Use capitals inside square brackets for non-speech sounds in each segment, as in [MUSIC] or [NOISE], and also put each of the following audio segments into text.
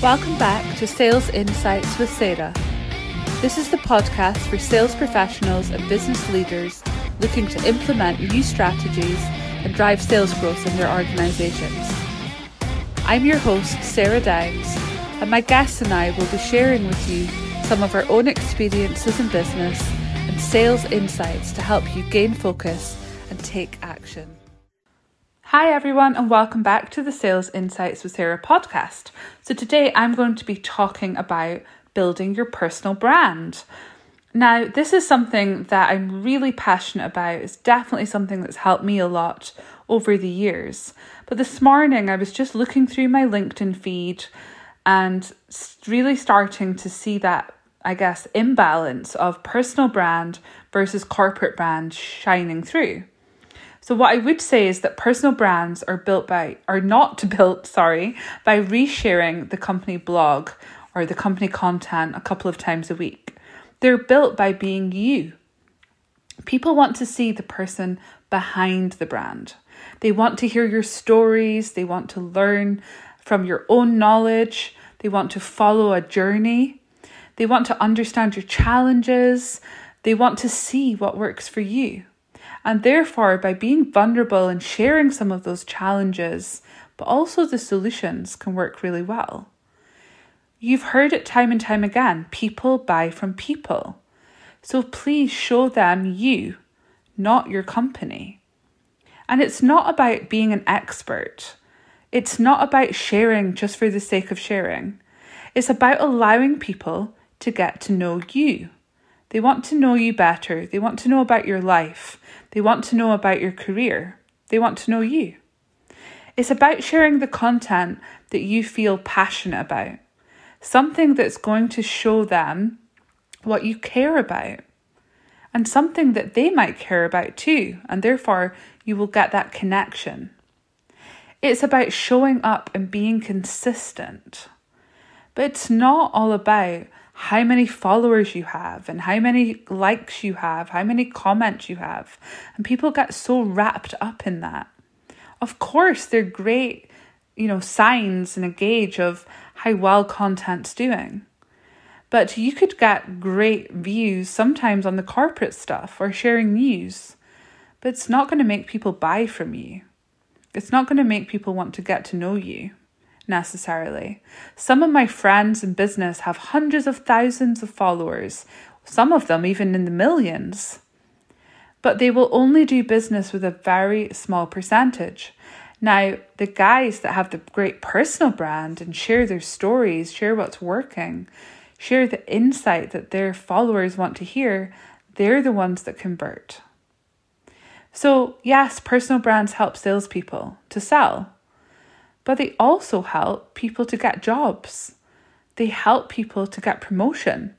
Welcome back to Sales Insights with Sarah. This is the podcast for sales professionals and business leaders looking to implement new strategies and drive sales growth in their organisations. I'm your host, Sarah Downs, and my guests and I will be sharing with you some of our own experiences in business and sales insights to help you gain focus and take action. Hi, everyone, and welcome back to the Sales Insights with Sarah podcast. So, today I'm going to be talking about building your personal brand. Now, this is something that I'm really passionate about. It's definitely something that's helped me a lot over the years. But this morning, I was just looking through my LinkedIn feed and really starting to see that, I guess, imbalance of personal brand versus corporate brand shining through. So what I would say is that personal brands are built by are not [LAUGHS] built, sorry, by resharing the company blog or the company content a couple of times a week. They're built by being you. People want to see the person behind the brand. They want to hear your stories, they want to learn from your own knowledge, they want to follow a journey. They want to understand your challenges. They want to see what works for you. And therefore, by being vulnerable and sharing some of those challenges, but also the solutions, can work really well. You've heard it time and time again people buy from people. So please show them you, not your company. And it's not about being an expert. It's not about sharing just for the sake of sharing. It's about allowing people to get to know you. They want to know you better. They want to know about your life. They want to know about your career. They want to know you. It's about sharing the content that you feel passionate about, something that's going to show them what you care about, and something that they might care about too, and therefore you will get that connection. It's about showing up and being consistent. But it's not all about how many followers you have and how many likes you have, how many comments you have. And people get so wrapped up in that. Of course, they're great, you know, signs and a gauge of how well content's doing. But you could get great views sometimes on the corporate stuff or sharing news, but it's not going to make people buy from you. It's not going to make people want to get to know you necessarily. Some of my friends in business have hundreds of thousands of followers, some of them even in the millions. But they will only do business with a very small percentage. Now, the guys that have the great personal brand and share their stories, share what's working, share the insight that their followers want to hear, they're the ones that convert. So, yes, personal brands help salespeople to sell, but they also help people to get jobs. They help people to get promotion.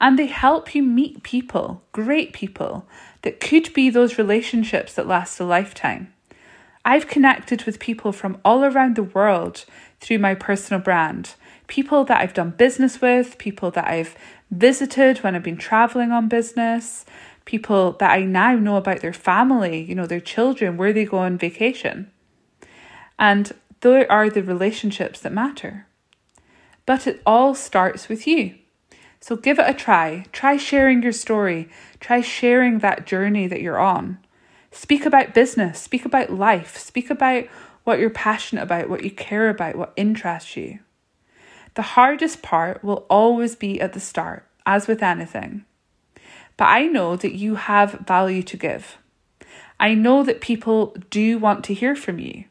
And they help you meet people, great people, that could be those relationships that last a lifetime. I've connected with people from all around the world through my personal brand. People that I've done business with, people that I've visited when I've been traveling on business, people that I now know about their family, you know, their children, where they go on vacation. And there are the relationships that matter. But it all starts with you. So give it a try. Try sharing your story. Try sharing that journey that you're on. Speak about business. Speak about life. Speak about what you're passionate about, what you care about, what interests you. The hardest part will always be at the start, as with anything. But I know that you have value to give. I know that people do want to hear from you.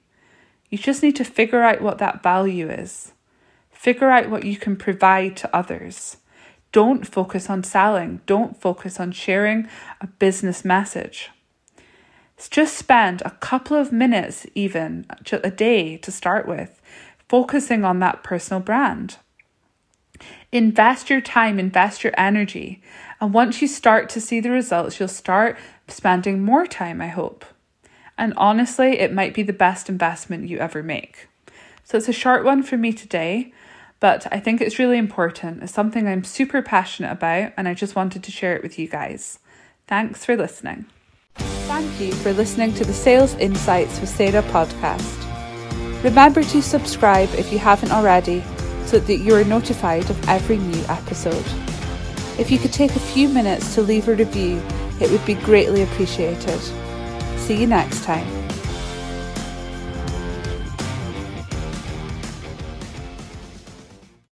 You just need to figure out what that value is. Figure out what you can provide to others. Don't focus on selling. Don't focus on sharing a business message. Just spend a couple of minutes, even a day to start with, focusing on that personal brand. Invest your time, invest your energy. And once you start to see the results, you'll start spending more time, I hope. And honestly, it might be the best investment you ever make. So it's a short one for me today, but I think it's really important. It's something I'm super passionate about, and I just wanted to share it with you guys. Thanks for listening. Thank you for listening to the Sales Insights with Sarah podcast. Remember to subscribe if you haven't already so that you are notified of every new episode. If you could take a few minutes to leave a review, it would be greatly appreciated. See you next time.